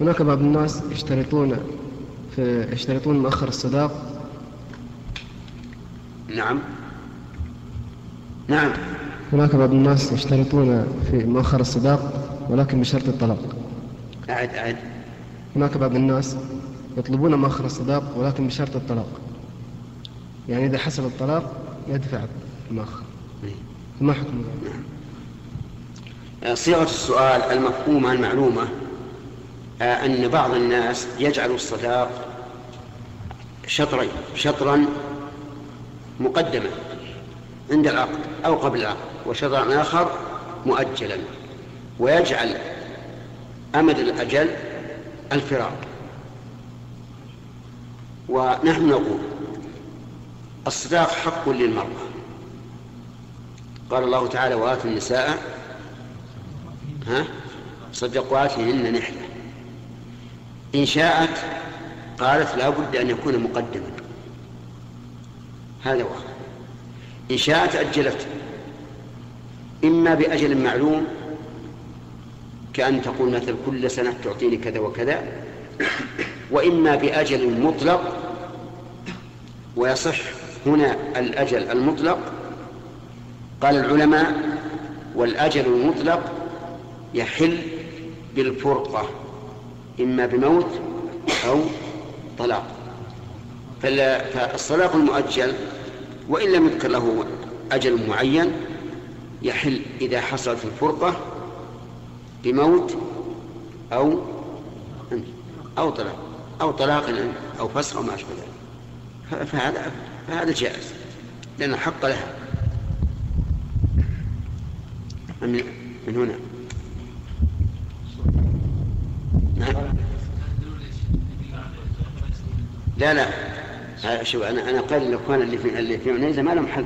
هناك بعض الناس يشترطون في يشترطون مؤخر الصداق. نعم. نعم. هناك بعض الناس يشترطون في مؤخر الصداق ولكن بشرط الطلاق أعد أعد. هناك بعض الناس يطلبون مؤخر الصداق ولكن بشرط الطلاق. يعني إذا حصل الطلاق يدفع المؤخر. ما حكم ذلك؟ آه، صيغة السؤال المفهومة المعلومة. أن بعض الناس يجعل الصداق شطرين شطرا مقدما عند العقد أو قبل العقد وشطرا آخر مؤجلا ويجعل أمد الأجل الفراق. ونحن نقول الصداق حق للمرأة. قال الله تعالى وآتوا النساء ها صدقاتهن نحلة. إن شاءت قالت لا بد أن يكون مقدما. هذا واحد. إن شاءت أجلت. إما بأجل معلوم كأن تقول مثل كل سنة تعطيني كذا وكذا وإما بأجل مطلق ويصح هنا الأجل المطلق. قال العلماء والأجل المطلق يحل بالفرقة. إما بموت أو طلاق. فالصلاق المؤجل وإن لم يذكر له أجل معين يحل إذا حصلت الفرقة بموت أو أو طلاق أو طلاق أو فسخ أو ما أشبه ذلك. فهذا فهذا جائز لأن حق لها. من هنا نعم لا لا. شوف أنا أنا قال الإخوان اللي في اللي في عنيزة ما لهم حق